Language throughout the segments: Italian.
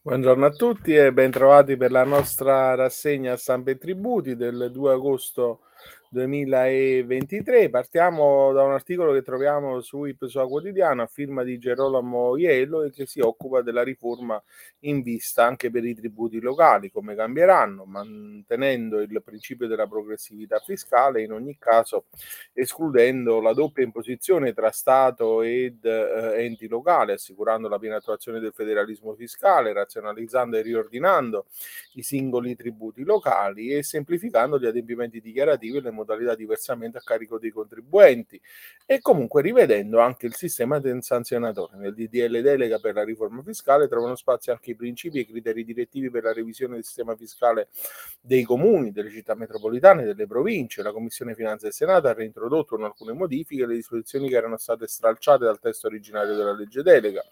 Buongiorno a tutti e bentrovati per la nostra rassegna stampa e tributi del 2 agosto 2023. Partiamo da un articolo che troviamo su Ipsoa Quotidiano a firma di Gerolamo Iello e che si occupa della riforma in vista anche per i tributi locali, come cambieranno, mantenendo il principio della progressività fiscale, in ogni caso escludendo la doppia imposizione tra Stato ed eh, enti locali, assicurando la piena attuazione del federalismo fiscale, razionalizzando e riordinando i singoli tributi locali e semplificando gli adempimenti dichiarativi e le modalità di versamento a carico dei contribuenti e comunque rivedendo anche il sistema sanzionatorio. Nel DDL delega per la riforma fiscale trovano spazio anche i principi e i criteri direttivi per la revisione del sistema fiscale dei comuni, delle città metropolitane, delle province. La Commissione Finanze del Senato ha reintrodotto con alcune modifiche le disposizioni che erano state stralciate dal testo originario della legge delega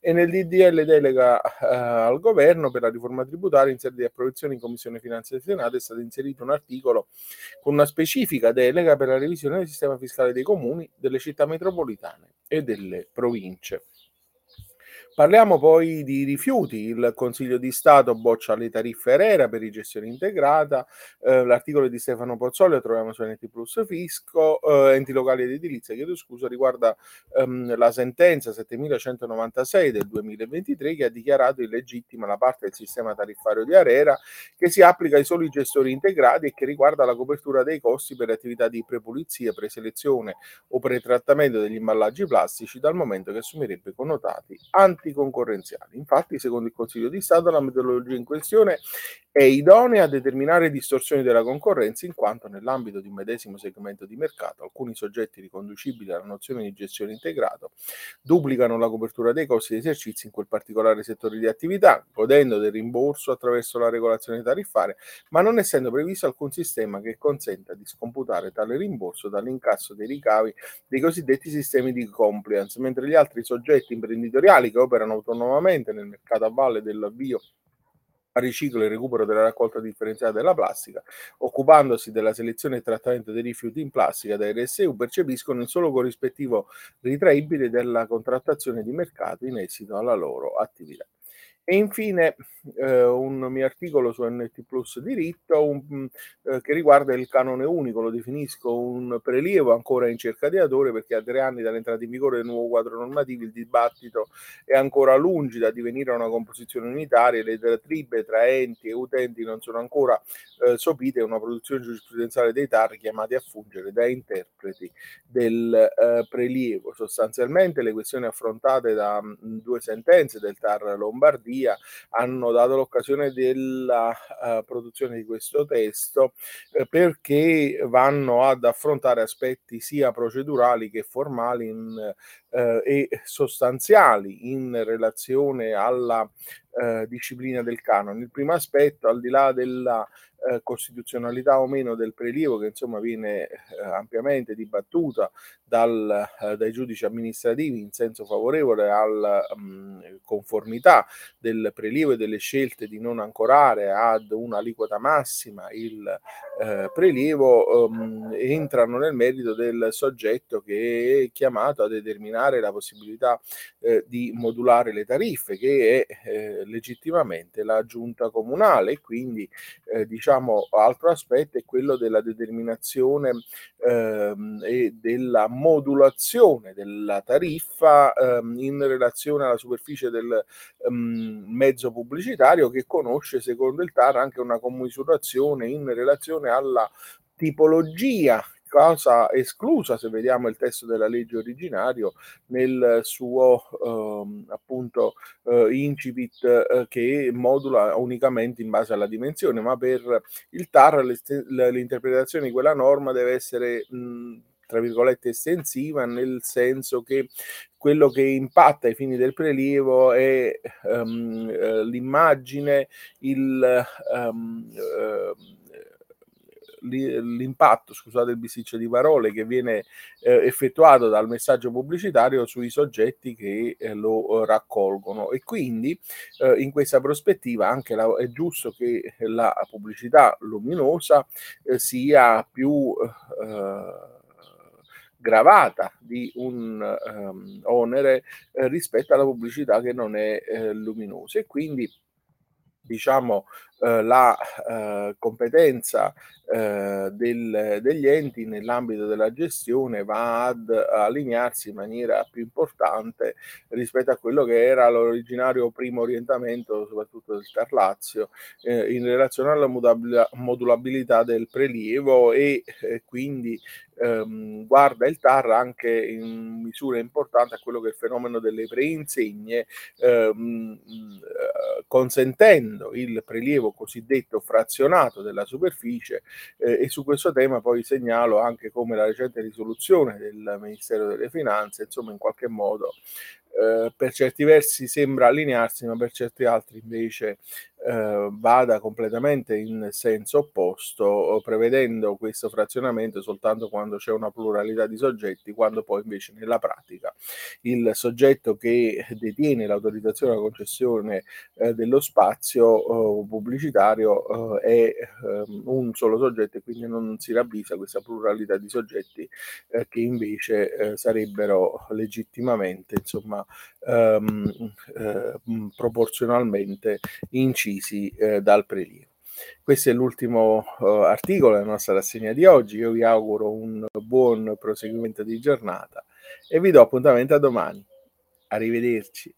e nel DDL delega eh, al governo per la riforma tributaria in sede di approvazione in Commissione Finanze del Senato è stato inserito un articolo con una specifica delega per la revisione del sistema fiscale dei comuni, delle città metropolitane e delle province. Parliamo poi di rifiuti. Il Consiglio di Stato boccia le tariffe RERA per i gestione integrata. Eh, l'articolo di Stefano Pozzoli lo troviamo su NT Plus Fisco, eh, enti locali ed edilizia, chiedo scusa, riguarda ehm, la sentenza 7196 del 2023 che ha dichiarato illegittima la parte del sistema tariffario di ARERA che si applica ai soli gestori integrati e che riguarda la copertura dei costi per le attività di prepulizia, preselezione o pretrattamento degli imballaggi plastici dal momento che assumerebbe connotati anti concorrenziali. Infatti, secondo il Consiglio di Stato, la metodologia in questione è idonea a determinare distorsioni della concorrenza in quanto nell'ambito di un medesimo segmento di mercato alcuni soggetti riconducibili alla nozione di gestione integrato duplicano la copertura dei costi di esercizio in quel particolare settore di attività, godendo del rimborso attraverso la regolazione tariffaria, ma non essendo previsto alcun sistema che consenta di scomputare tale rimborso dall'incasso dei ricavi dei cosiddetti sistemi di compliance, mentre gli altri soggetti imprenditoriali che operano autonomamente nel mercato a valle dell'avvio riciclo e recupero della raccolta differenziata della plastica, occupandosi della selezione e trattamento dei rifiuti in plastica da RSU, percepiscono il solo corrispettivo ritraibile della contrattazione di mercato in esito alla loro attività. E infine eh, un mio articolo su NT Plus Diritto un, eh, che riguarda il canone unico, lo definisco un prelievo ancora in cerca di autore perché a tre anni dall'entrata in vigore del nuovo quadro normativo il dibattito è ancora lungi da divenire una composizione unitaria, le diatribe tra enti e utenti non sono ancora eh, sopite, è una produzione giurisprudenziale dei TAR chiamati a fungere da interpreti del eh, prelievo. Sostanzialmente le questioni affrontate da mh, due sentenze del TAR Lombardia hanno dato l'occasione della uh, produzione di questo testo eh, perché vanno ad affrontare aspetti sia procedurali che formali in, eh, e sostanziali in relazione alla eh, disciplina del canone. Il primo aspetto, al di là della eh, costituzionalità o meno del prelievo, che insomma viene eh, ampiamente dibattuta dal, eh, dai giudici amministrativi in senso favorevole alla mm, conformità del prelievo e delle scelte di non ancorare ad un'aliquota massima il eh, prelievo, um, entrano nel merito del soggetto che è chiamato a determinare la possibilità eh, di modulare le tariffe, che è legittimamente la giunta comunale. Quindi eh, diciamo altro aspetto è quello della determinazione ehm, e della modulazione della tariffa ehm, in relazione alla superficie del ehm, mezzo pubblicitario che conosce secondo il TAR anche una commisurazione in relazione alla tipologia cosa esclusa se vediamo il testo della legge originario nel suo eh, appunto eh, incipit eh, che modula unicamente in base alla dimensione, ma per il TAR l'interpretazione di quella norma deve essere mh, tra virgolette estensiva nel senso che quello che impatta ai fini del prelievo è um, l'immagine, il um, uh, l'impatto, scusate il bisticcio di parole, che viene eh, effettuato dal messaggio pubblicitario sui soggetti che eh, lo raccolgono. E quindi eh, in questa prospettiva anche la, è giusto che la pubblicità luminosa eh, sia più eh, gravata di un um, onere eh, rispetto alla pubblicità che non è eh, luminosa. E quindi diciamo, eh, la eh, competenza eh, del, degli enti nell'ambito della gestione va ad allinearsi in maniera più importante rispetto a quello che era l'originario primo orientamento, soprattutto del Tarlazio, eh, in relazione alla modulabilità del prelievo e eh, quindi ehm, guarda il TAR anche in misura importante a quello che è il fenomeno delle preinsegne, ehm, eh, consentendo il prelievo cosiddetto frazionato della superficie eh, e su questo tema poi segnalo anche come la recente risoluzione del Ministero delle Finanze, insomma in qualche modo eh, per certi versi sembra allinearsi, ma per certi altri invece eh, vada completamente in senso opposto, prevedendo questo frazionamento soltanto quando c'è una pluralità di soggetti, quando poi invece nella pratica il soggetto che detiene l'autorizzazione alla concessione eh, dello spazio eh, pubblicitario eh, è ehm, un solo soggetto e quindi non si ravvisa questa pluralità di soggetti eh, che invece eh, sarebbero legittimamente insomma ehm, proporzionalmente incisi uccisi eh, dal prelievo. Questo è l'ultimo uh, articolo della nostra rassegna di oggi. Io vi auguro un buon proseguimento di giornata e vi do appuntamento a domani. Arrivederci.